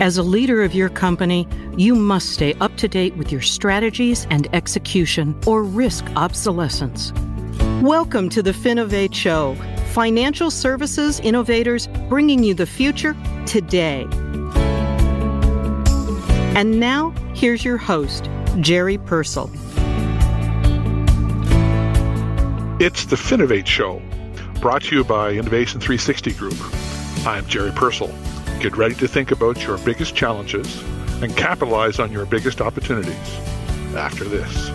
As a leader of your company, you must stay up to date with your strategies and execution or risk obsolescence. Welcome to the Finovate Show, financial services innovators bringing you the future today. And now, here's your host, Jerry Purcell. It's the Finovate Show, brought to you by Innovation 360 Group. I'm Jerry Purcell. Get ready to think about your biggest challenges and capitalize on your biggest opportunities after this.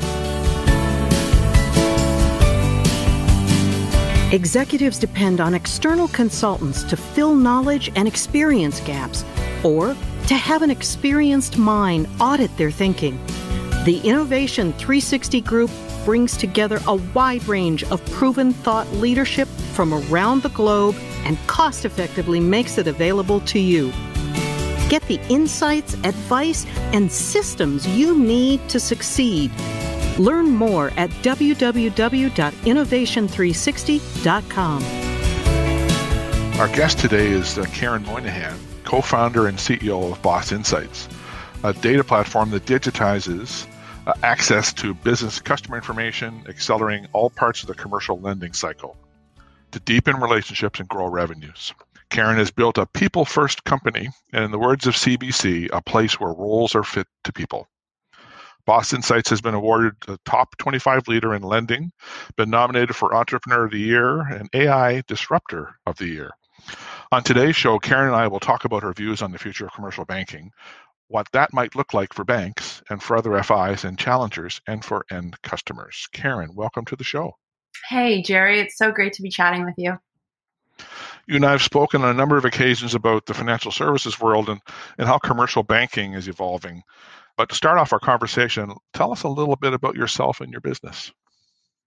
Executives depend on external consultants to fill knowledge and experience gaps or to have an experienced mind audit their thinking. The Innovation 360 Group brings together a wide range of proven thought leadership from around the globe and cost effectively makes it available to you. Get the insights, advice, and systems you need to succeed. Learn more at www.innovation360.com. Our guest today is uh, Keren Moynihan, co founder and CEO of Boss Insights, a data platform that digitizes uh, access to business customer information, accelerating all parts of the commercial lending cycle to deepen relationships and grow revenues. Keren has built a people first company, and in the words of CBC, a place where roles are fit to people. Boss Insights has been awarded the top 25 leader in lending, been nominated for Entrepreneur of the Year and AI Disruptor of the Year. On today's show, Keren and I will talk about her views on the future of commercial banking, what that might look like for banks and for other FIs and challengers and for end customers. Keren, welcome to the show. Hey, Jerry, it's so great to be chatting with you. You and I have spoken on a number of occasions about the financial services world and, and how commercial banking is evolving. But to start off our conversation, tell us a little bit about yourself and your business.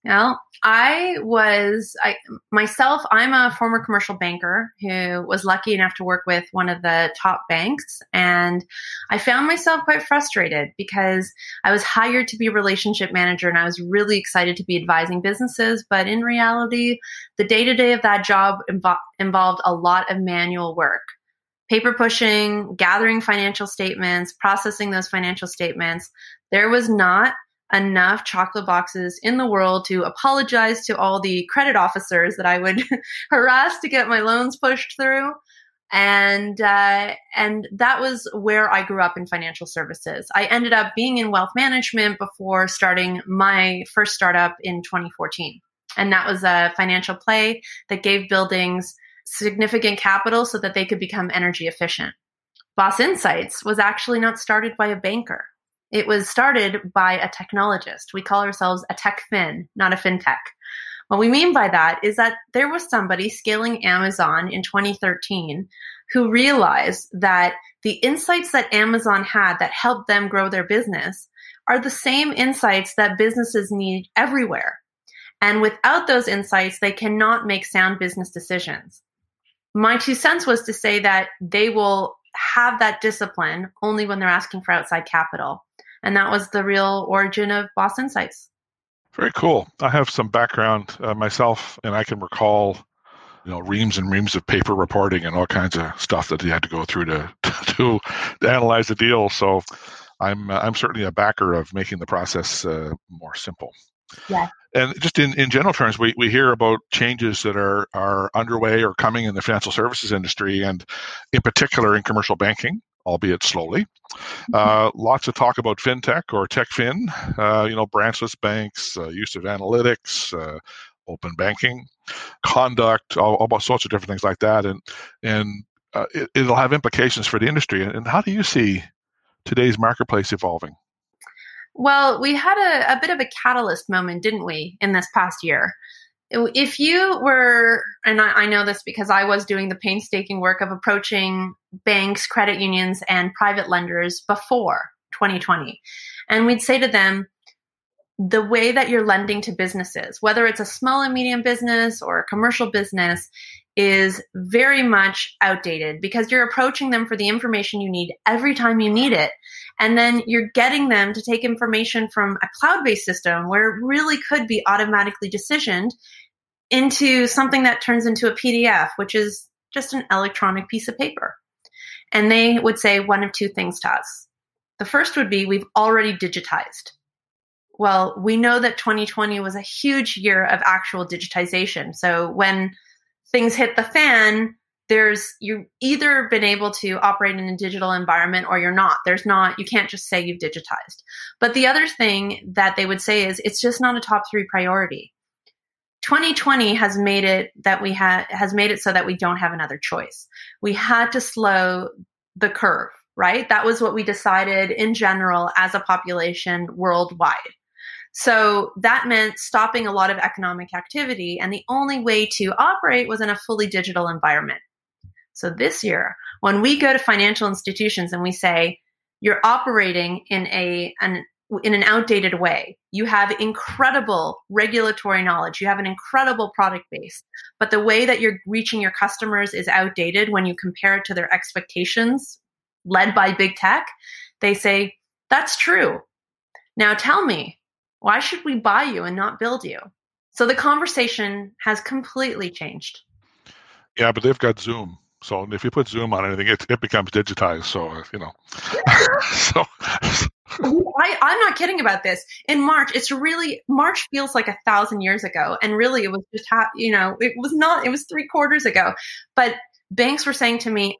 Well, I was I myself. I'm a former commercial banker who was lucky enough to work with one of the top banks, and I found myself quite frustrated because I was hired to be a relationship manager, and I was really excited to be advising businesses. But in reality, the day to day of that job invo- involved a lot of manual work paper pushing, gathering financial statements, processing those financial statements. There was not enough chocolate boxes in the world to apologize to all the credit officers that I would harass to get my loans pushed through. And uh, and that was where I grew up in financial services. I ended up being in wealth management before starting my first startup in 2014, and that was a financial play that gave buildings significant capital so that they could become energy efficient. Boss Insights was actually not started by a banker. It was started by a technologist. We call ourselves a tech fin, not a fintech. What we mean by that is that there was somebody scaling Amazon in 2013 who realized that the insights that Amazon had that helped them grow their business are the same insights that businesses need everywhere. And without those insights, they cannot make sound business decisions. My two cents was to say that they will have that discipline only when they're asking for outside capital. And that was the real origin of Boss Insights. Very cool. I have some background uh, myself, and I can recall, you know, reams and reams of paper reporting and all kinds of stuff that you had to go through to to, to analyze the deal. So, I'm uh, I'm certainly a backer of making the process uh, more simple. Yeah. And just in, in general terms, we, we hear about changes that are, are underway or coming in the financial services industry, and in particular in commercial banking albeit slowly. Mm-hmm. Uh, lots of talk about fintech or TechFin, uh, you know, branchless banks, uh, use of analytics, uh, open banking, conduct, all, all, sorts of different things like that, and and uh, it, will have implications for the industry. And how do you see today's marketplace evolving? Well, we had a, a bit of a catalyst moment, didn't we, in this past year? If you were, and I, I, know this because I was doing the painstaking work of approaching banks, credit unions, and private lenders before 2020, and we'd say to them, the way that you're lending to businesses, whether it's a small and medium business or a commercial business, is very much outdated because you're approaching them for the information you need every time you need it. And then you're getting them to take information from a cloud based system where it really could be automatically decisioned into something that turns into a PDF, which is just an electronic piece of paper. And they would say one of two things to us. The first would be we've already digitized. Well, we know that 2020 was a huge year of actual digitization. So when things hit the fan, there's you've either been able to operate in a digital environment or you're not. There's not, you can't just say you've digitized. But the other thing that they would say is it's just not a top three priority. 2020 has made it that we had has made it so that we don't have another choice. We had to slow the curve, right? That was what we decided in general as a population worldwide. So that meant stopping a lot of economic activity, and the only way to operate was in a fully digital environment. So this year, when we go to financial institutions and we say, you're operating in a an in an outdated way. You have incredible regulatory knowledge. You have an incredible product base, but the way that you're reaching your customers is outdated when you compare it to their expectations led by big tech. They say, that's true. Now tell me, why should we buy you and not build you? So the conversation has completely changed. Yeah, but they've got Zoom. So if you put Zoom on anything, it, it becomes digitized. So uh, you know, so. I, I'm not kidding about this. In March, it's really March feels like a thousand years ago, and really it was just ha- you know it was not. It was three quarters ago, but banks were saying to me,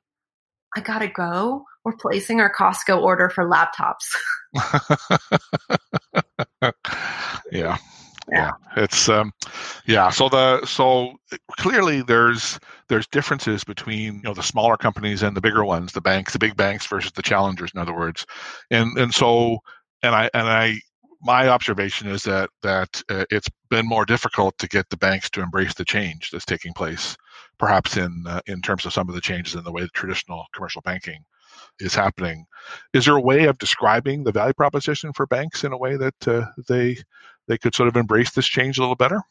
"I gotta go. We're placing our Costco order for laptops." yeah yeah. It's um yeah so the so clearly there's there's differences between you know the smaller companies and the bigger ones the banks the big banks versus the challengers in other words. And and so and i and i my observation is that that uh, it's been more difficult to get the banks to embrace the change that's taking place perhaps in uh, in terms of some of the changes in the way the traditional commercial banking is happening. Is there a way of describing the value proposition for banks in a way that uh, they they could sort of embrace this change a little better?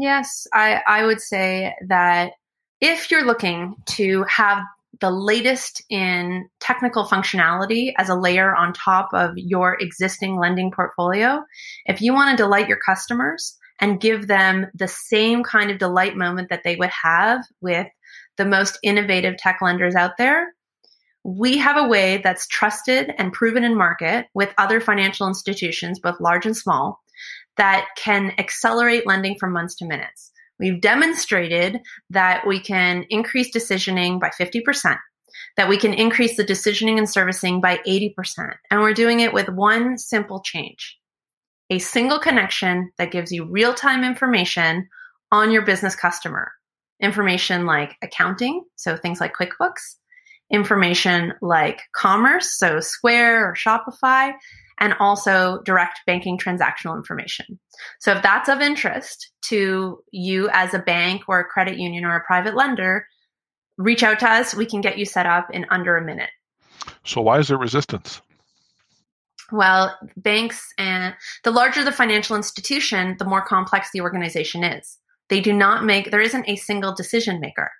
Yes, I, I would say that if you're looking to have the latest in technical functionality as a layer on top of your existing lending portfolio, if you want to delight your customers and give them the same kind of delight moment that they would have with the most innovative tech lenders out there, we have a way that's trusted and proven in market with other financial institutions, both large and small, that can accelerate lending from months to minutes. We've demonstrated that we can increase decisioning by 50%, that we can increase the decisioning and servicing by 80%. And we're doing it with one simple change a single connection that gives you real time information on your business customer. Information like accounting, so things like QuickBooks, information like commerce, so Square or Shopify, and also direct banking transactional information. So if that's of interest to you as a bank or a credit union or a private lender, reach out to us. We can get you set up in under a minute. So why is there resistance? Well, banks and the larger the financial institution, the more complex the organization is. They do not make, there isn't a single decision maker.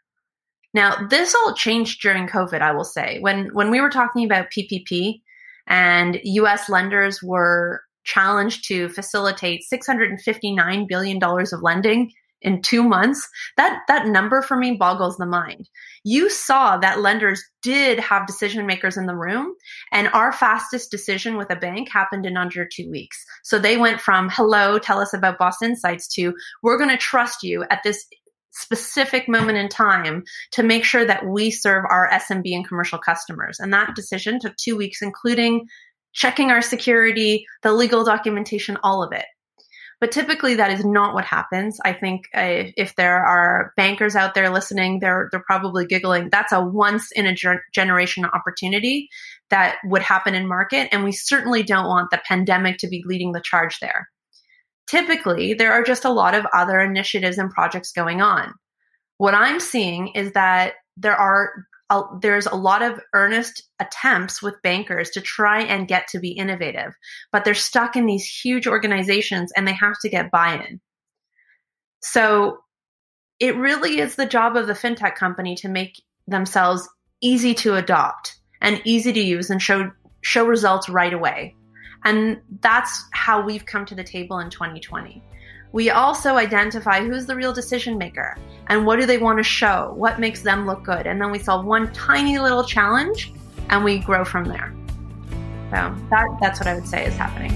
Now, this all changed during COVID, I will say. When when we were talking about PPP, and US lenders were challenged to facilitate $659 billion of lending in two months. That that number for me boggles the mind. You saw that lenders did have decision makers in the room and our fastest decision with a bank happened in under two weeks. So they went from hello tell us about Boss Insights to we're going to trust you at this specific moment in time to make sure that we serve our SMB and commercial customers. And that decision took two weeks, including checking our security, the legal documentation, all of it. But typically, that is not what happens. I think uh, if there are bankers out there listening, they're they're probably giggling. That's a once in a ger- generation opportunity that would happen in market, and we certainly don't want the pandemic to be leading the charge there typically there are just a lot of other initiatives and projects going on. What I'm seeing is that there are a, there's a lot of earnest attempts with bankers to try and get to be innovative, but they're stuck in these huge organizations and they have to get buy-in. So it really is the job of the fintech company to make themselves easy to adopt and easy to use and show show results right away. And that's how we've come to the table in 2020. we also identify who's the real decision maker and what do they want to show, what makes them look good. And then we solve one tiny little challenge and we grow from there. So that, that's what I would say is happening.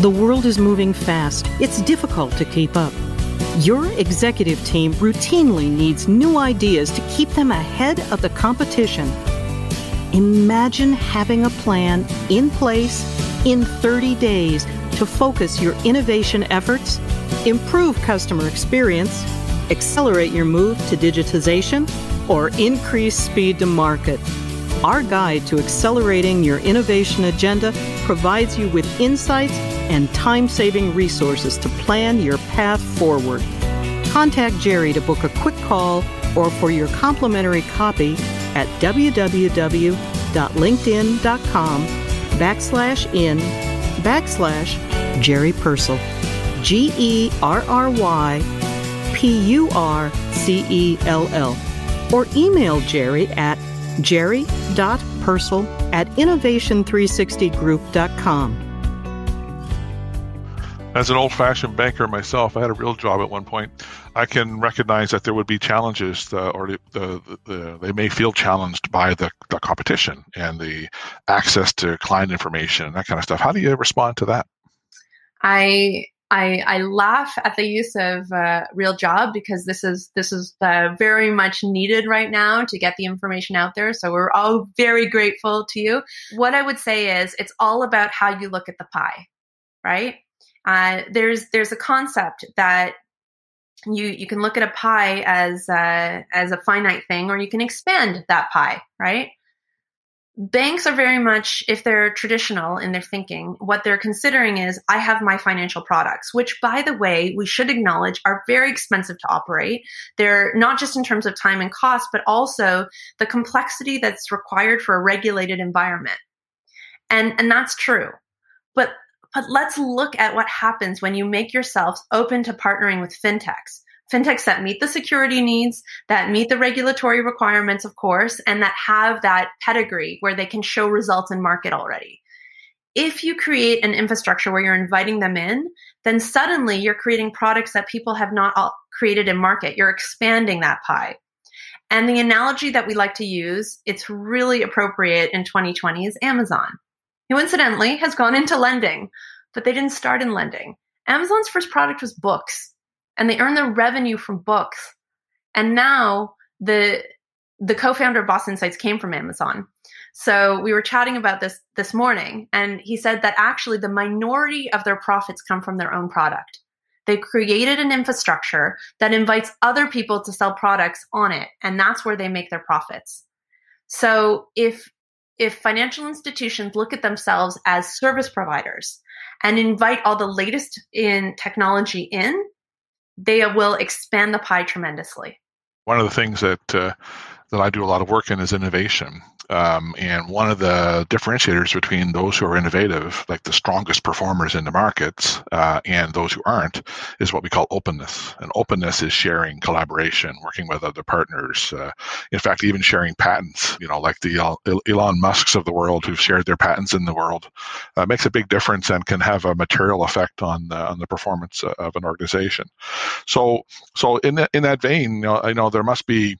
The world is moving fast. It's difficult to keep up. Your executive team routinely needs new ideas to keep them ahead of the competition. Imagine having a plan in place in 30 days to focus your innovation efforts, improve customer experience, accelerate your move to digitization, or increase speed to market. Our guide to accelerating your innovation agenda provides you with insights and time saving resources to plan your path forward. Contact Jerry to book a quick call or for your complimentary copy at www.linkedin.com backslash in backslash Jerry Purcell. G E R R Y P U R C E L L. Or email Jerry at jerry.purcell at innovation360group.com. As an old fashioned banker myself, I had a real job at one point. I can recognize that there would be challenges, uh, or the, the, the, they may feel challenged by the, the competition and the access to client information and that kind of stuff. How do you respond to that? I I, I, laugh at the use of uh, real job because this is this is uh, very much needed right now to get the information out there. So we're all very grateful to you. What I would say is it's all about how you look at the pie, right? Uh, there's there's a concept that you you can look at a pie as uh, as a finite thing, or you can expand that pie, right? banks are very much, if they're traditional in their thinking, what they're considering is I have my financial products, which, by the way, we should acknowledge are very expensive to operate. They're not just in terms of time and cost, but also the complexity that's required for a regulated environment. And, and that's true. But, but let's look at what happens when you make yourselves open to partnering with fintechs fintechs that meet the security needs, that meet the regulatory requirements, of course, and that have that pedigree where they can show results in market already. If you create an infrastructure where you're inviting them in, then suddenly you're creating products that people have not created in market. You're expanding that pie. And the analogy that we like to use, it's really appropriate in 2020 is Amazon, who incidentally has gone into lending, but they didn't start in lending. Amazon's first product was books and they earned their revenue from books. And now the the co-founder of Boss Insights came from Amazon. So we were chatting about this this morning and he said that actually the minority of their profits come from their own product. They created an infrastructure that invites other people to sell products on it and that's where they make their profits. So if if financial institutions look at themselves as service providers and invite all the latest in technology in, they will expand the pie tremendously. One of the things that uh, that I do a lot of work in is innovation. Um, and one of the differentiators between those who are innovative, like the strongest performers in the markets, uh, and those who aren't, is what we call openness. And openness is sharing, collaboration, working with other partners. Uh, in fact, even sharing patents. You know, like the Elon Musk's of the world who've shared their patents in the world, uh, makes a big difference and can have a material effect on the, on the performance uh, of an organization. So, so in that, in that vein, you know, I know there must be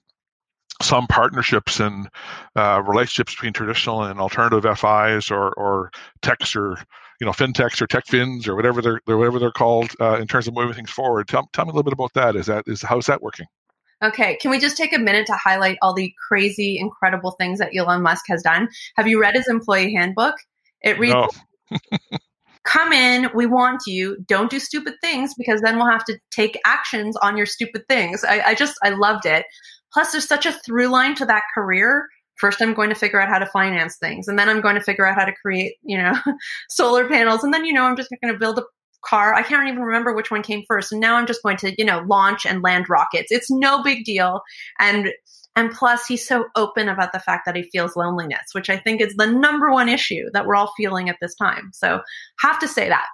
some partnerships and uh, relationships between traditional and alternative FIs or or techs or you know fintechs or tech fins or whatever they're, they're whatever they're called uh, in terms of moving things forward. Tell, tell me a little bit about that. Is that is how's that working? Okay, can we just take a minute to highlight all the crazy, incredible things that Elon Musk has done? Have you read his employee handbook? It reads. No. Come in, we want you. Don't do stupid things because then we'll have to take actions on your stupid things. I, I just, I loved it. Plus, there's such a through line to that career. First, I'm going to figure out how to finance things, and then I'm going to figure out how to create, you know, solar panels, and then you know, I'm just going to build a car. I can't even remember which one came first, and now I'm just going to, you know, launch and land rockets. It's no big deal, and and plus, he's so open about the fact that he feels loneliness, which I think is the number one issue that we're all feeling at this time. So, have to say that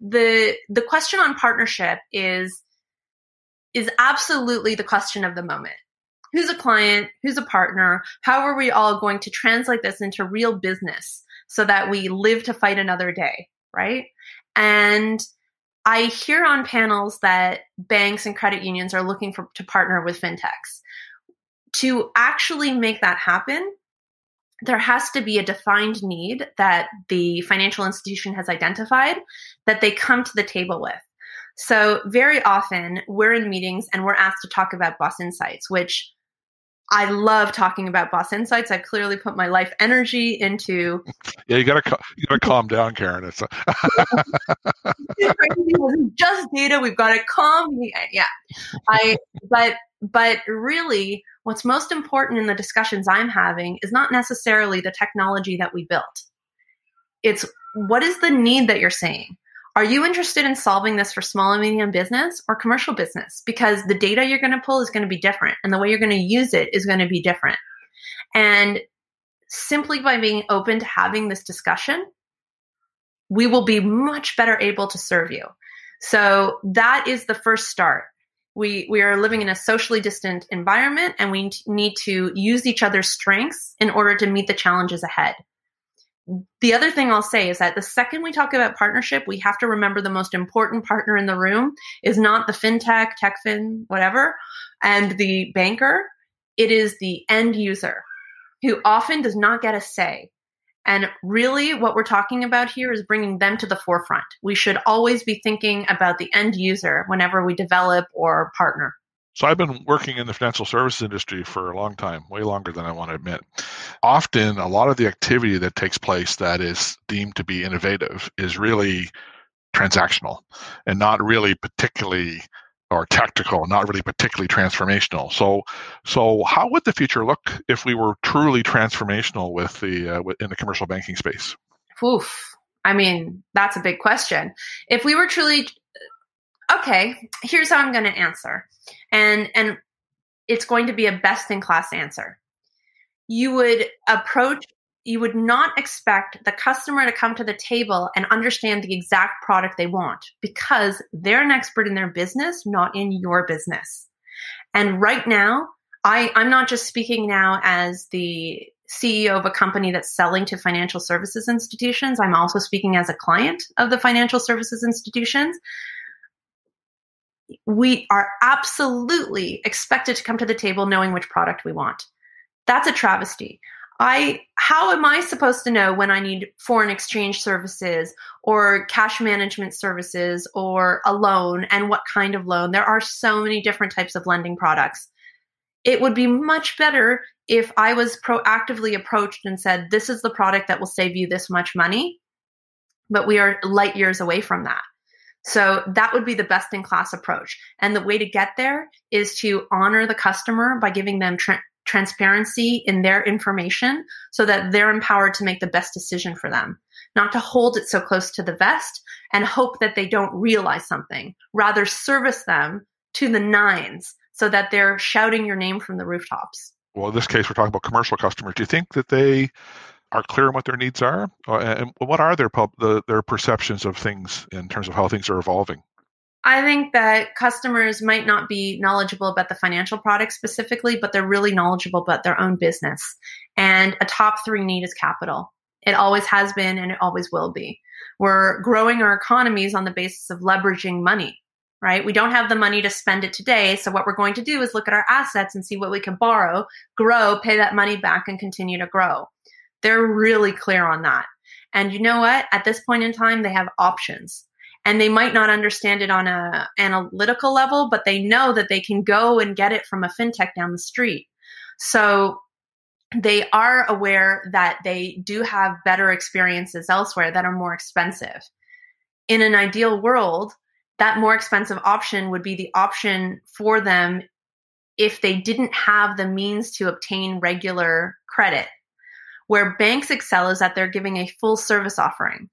the the question on partnership is is absolutely the question of the moment who's a client, who's a partner, how are we all going to translate this into real business so that we live to fight another day, right? And I hear on panels that banks and credit unions are looking for to partner with fintechs. To actually make that happen, there has to be a defined need that the financial institution has identified that they come to the table with. So very often we're in meetings and we're asked to talk about Boss Insights, which I love talking about Boss Insights. I've clearly put my life energy into. Yeah, you gotta you gotta calm down, Keren. It's just data. We've got to calm. Yeah, I. But but really, what's most important in the discussions I'm having is not necessarily the technology that we built. It's what is the need that you're saying. Are you interested in solving this for small and medium business or commercial business? Because the data you're going to pull is going to be different and the way you're going to use it is going to be different. And simply by being open to having this discussion, we will be much better able to serve you. So that is the first start. We, we are living in a socially distant environment and we need to use each other's strengths in order to meet the challenges ahead the other thing I'll say is that the second we talk about partnership, we have to remember the most important partner in the room is not the fintech, techfin, whatever, and the banker. It is the end user who often does not get a say. And really, what we're talking about here is bringing them to the forefront. We should always be thinking about the end user whenever we develop or partner. So I've been working in the financial services industry for a long time, way longer than I want to admit. Often, a lot of the activity that takes place that is deemed to be innovative is really transactional and not really particularly or tactical, not really particularly transformational. So, so how would the future look if we were truly transformational with the uh, in the commercial banking space? Oof. I mean, that's a big question. If we were truly okay, here's how I'm going to answer. And and it's going to be a best in class answer. You would approach you would not expect the customer to come to the table and understand the exact product they want because they're an expert in their business, not in your business. And right now, I, I'm not just speaking now as the CEO of a company that's selling to financial services institutions. I'm also speaking as a client of the financial services institutions we are absolutely expected to come to the table knowing which product we want. That's a travesty. I how am I supposed to know when I need foreign exchange services or cash management services or a loan and what kind of loan? There are so many different types of lending products. It would be much better if I was proactively approached and said, This is the product that will save you this much money. But we are light years away from that. So that would be the best in class approach. And the way to get there is to honor the customer by giving them tra- transparency in their information so that they're empowered to make the best decision for them, not to hold it so close to the vest and hope that they don't realize something. Rather, service them to the nines so that they're shouting your name from the rooftops. Well, in this case, we're talking about commercial customers. Do you think that they are clear on what their needs are, uh, and what are their pub, the, their perceptions of things in terms of how things are evolving? I think that customers might not be knowledgeable about the financial product specifically, but they're really knowledgeable about their own business. And a top three need is capital. It always has been and it always will be. We're growing our economies on the basis of leveraging money, right? We don't have the money to spend it today. So what we're going to do is look at our assets and see what we can borrow, grow, pay that money back and continue to grow. They're really clear on that. And you know what? At this point in time, they have options. And they might not understand it on a analytical level, but they know that they can go and get it from a fintech down the street. So they are aware that they do have better experiences elsewhere that are more expensive. In an ideal world, that more expensive option would be the option for them if they didn't have the means to obtain regular credit where banks excel is that they're giving a full service offering.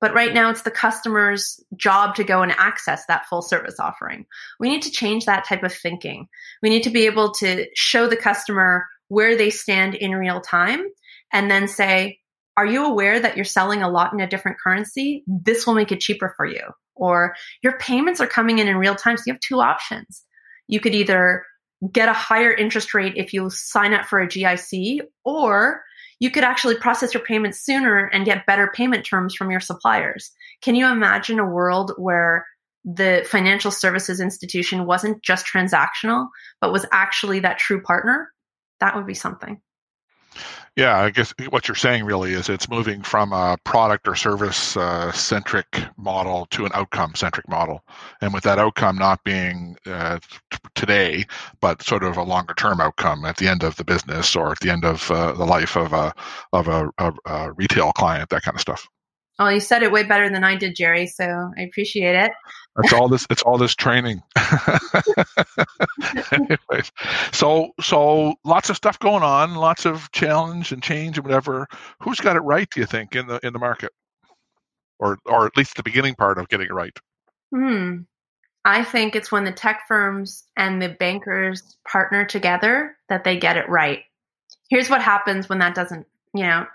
But right now, it's the customer's job to go and access that full service offering. We need to change that type of thinking. We need to be able to show the customer where they stand in real time and then say, Are you aware that you're selling a lot in a different currency? This will make it cheaper for you. Or your payments are coming in in real time. So you have two options. You could either get a higher interest rate if you sign up for a GIC, or you could actually process your payments sooner and get better payment terms from your suppliers. Can you imagine a world where the financial services institution wasn't just transactional, but was actually that true partner? That would be something. Yeah, I guess what you're saying really is it's moving from a product or service uh, centric model to an outcome centric model. And with that outcome not being uh, t- today, but sort of a longer term outcome at the end of the business or at the end of uh, the life of a, of a, a, a retail client, that kind of stuff. Oh, you said it way better than I did, Jerry. So I appreciate it. That's all this. It's all this training. Anyways, so so lots of stuff going on, lots of challenge and change and whatever. Who's got it right? Do you think in the in the market, or or at least the beginning part of getting it right? Hmm. I think it's when the tech firms and the bankers partner together that they get it right. Here's what happens when that doesn't. You know,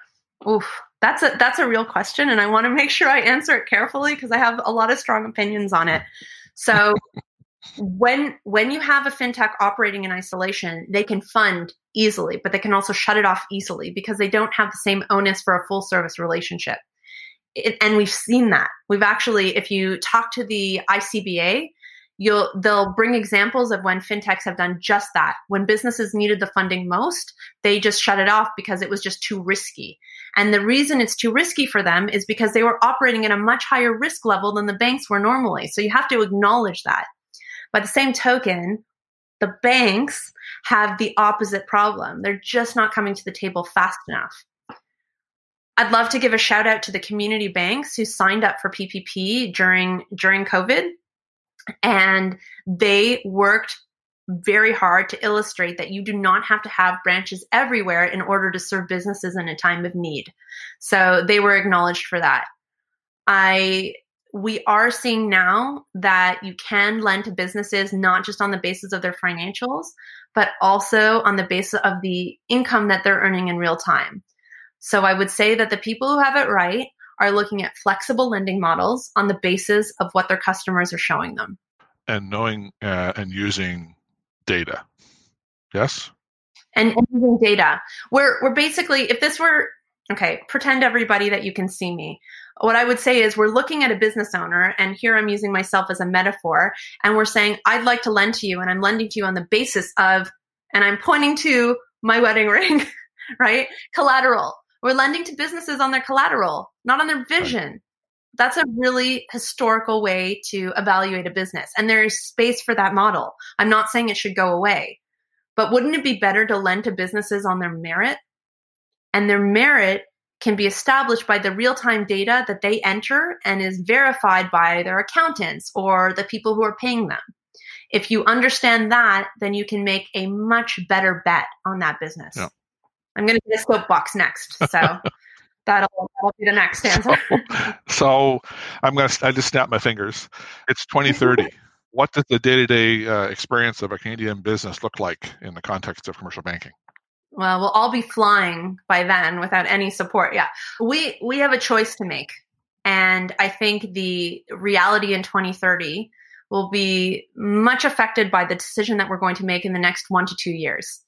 oof that's a that's a real question, and I want to make sure I answer it carefully because I have a lot of strong opinions on it. So when when you have a fintech operating in isolation, they can fund easily, but they can also shut it off easily because they don't have the same onus for a full service relationship. It, and we've seen that. We've actually, if you talk to the ICBA, you'll they'll bring examples of when fintechs have done just that when businesses needed the funding most they just shut it off because it was just too risky and the reason it's too risky for them is because they were operating at a much higher risk level than the banks were normally. So you have to acknowledge that. By the same token the banks have the opposite problem. They're just not coming to the table fast enough. I'd love to give a shout out to the community banks who signed up for PPP during during COVID. And they worked very hard to illustrate that you do not have to have branches everywhere in order to serve businesses in a time of need. So they were acknowledged for that. I we are seeing now that you can lend to businesses not just on the basis of their financials, but also on the basis of the income that they're earning in real time. So I would say that the people who have it right are looking at flexible lending models on the basis of what their customers are showing them. And knowing uh, and using data. Yes? And, and using data. We're, we're basically, if this were, okay, pretend everybody that you can see me. What I would say is we're looking at a business owner, and here I'm using myself as a metaphor, and we're saying, I'd like to lend to you, and I'm lending to you on the basis of, and I'm pointing to my wedding ring, right? Collateral. We're lending to businesses on their collateral, not on their vision. That's a really historical way to evaluate a business. And there is space for that model. I'm not saying it should go away, but wouldn't it be better to lend to businesses on their merit? And their merit can be established by the real time data that they enter and is verified by their accountants or the people who are paying them. If you understand that, then you can make a much better bet on that business. Yeah. I'm going to get a soapbox next. So that'll, that'll be the next answer. So, so I'm going to, I just snap my fingers. It's 2030. what does the day to day experience of a Canadian business look like in the context of commercial banking? Well, we'll all be flying by then without any support. Yeah. We, we have a choice to make. And I think the reality in 2030 will be much affected by the decision that we're going to make in the next one to two years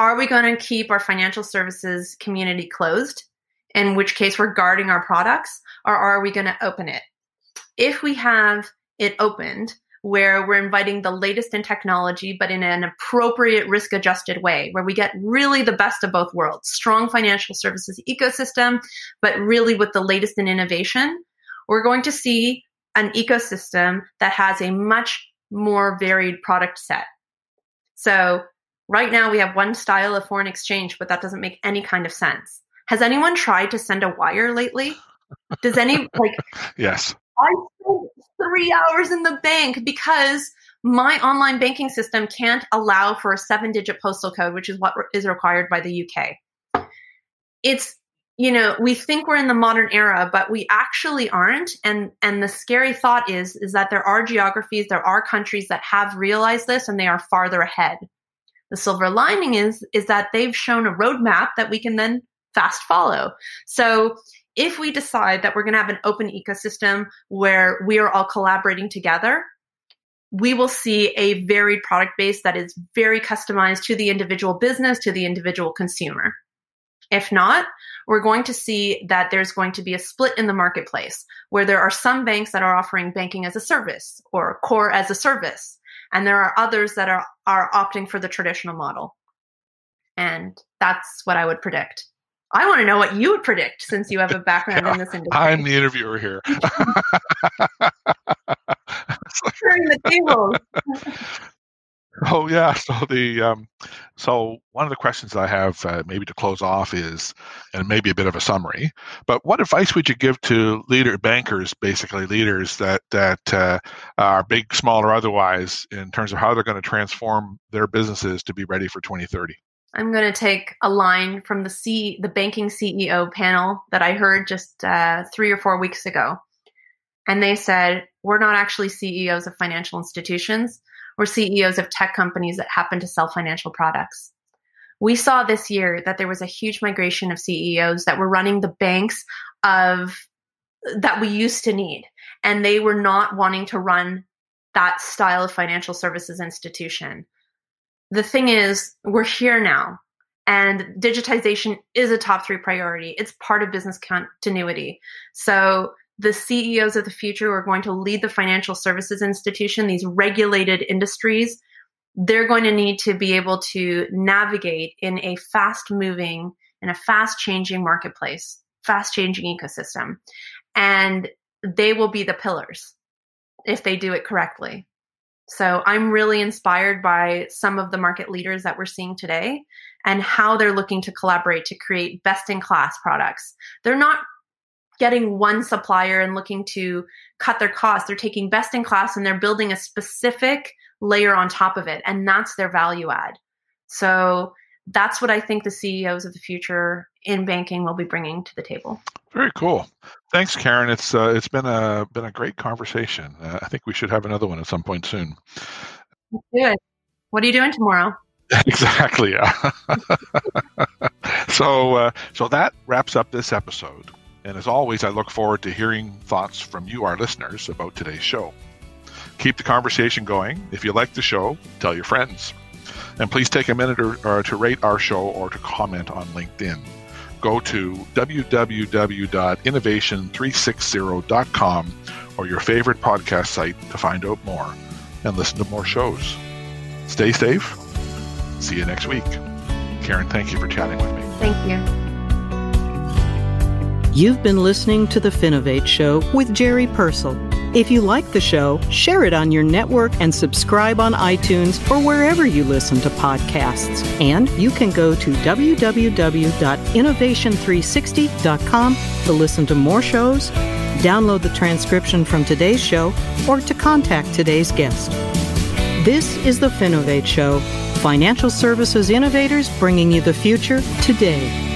are we going to keep our financial services community closed? In which case we're guarding our products, or are we going to open it? If we have it opened, where we're inviting the latest in technology, but in an appropriate risk adjusted way, where we get really the best of both worlds strong financial services ecosystem, but really with the latest in innovation, we're going to see an ecosystem that has a much more varied product set. So Right now, we have one style of foreign exchange, but that doesn't make any kind of sense. Has anyone tried to send a wire lately? Does any like? yes. I spent three hours in the bank because my online banking system can't allow for a seven-digit postal code, which is what is required by the UK. It's you know we think we're in the modern era but we actually aren't and and the scary thought is is that there are geographies there are countries that have realized this and they are farther ahead the silver lining is is that they've shown a roadmap that we can then fast follow. So if we decide that we're going to have an open ecosystem where we are all collaborating together, we will see a varied product base that is very customized to the individual business, to the individual consumer. If not, we're going to see that there's going to be a split in the marketplace where there are some banks that are offering banking as a service or core as a service, and there are others that are, are opting for the traditional model. And that's what I would predict. I want to know what you would predict since you have a background yeah, in this industry. I'm the interviewer here. Turning the tables. Oh yeah. So the um, so one of the questions I have uh, maybe to close off is, and maybe a bit of a summary, but what advice would you give to leader bankers, basically leaders that that uh, are big, small, or otherwise, in terms of how they're going to transform their businesses to be ready for 2030? I'm going to take a line from the C, the banking CEO panel that I heard just uh, three or four weeks ago, and they said we're not actually CEOs of financial institutions We're CEOs of tech companies that happen to sell financial products. We saw this year that there was a huge migration of CEOs that were running the banks of that we used to need. And they were not wanting to run that style of financial services institution. The thing is, we're here now and digitization is a top three priority. It's part of business continuity. So the CEOs of the future who are going to lead the financial services institution, these regulated industries, they're going to need to be able to navigate in a fast moving, in a fast changing marketplace, fast changing ecosystem. And they will be the pillars if they do it correctly. So I'm really inspired by some of the market leaders that we're seeing today and how they're looking to collaborate to create best in class products. They're not getting one supplier and looking to cut their costs. They're taking best in class and they're building a specific layer on top of it. And that's their value add. So that's what I think the CEOs of the future in banking will be bringing to the table. Very cool. Thanks, Keren. It's uh, it's been a been a great conversation. Uh, I think we should have another one at some point soon. Good. What are you doing tomorrow? exactly. Yeah. so uh, so that wraps up this episode. And as always, I look forward to hearing thoughts from you, our listeners, about today's show. Keep the conversation going. If you like the show, tell your friends. And please take a minute or, or to rate our show or to comment on LinkedIn. Go to www.innovation360.com or your favorite podcast site to find out more and listen to more shows. Stay safe. See you next week. Keren, thank you for chatting with me. Thank you. You've been listening to The Finovate Show with Jerry Purcell. If you like the show, share it on your network and subscribe on iTunes or wherever you listen to podcasts. And you can go to www.innovation360.com to listen to more shows, download the transcription from today's show, or to contact today's guest. This is The Finovate Show, financial services innovators bringing you the future today.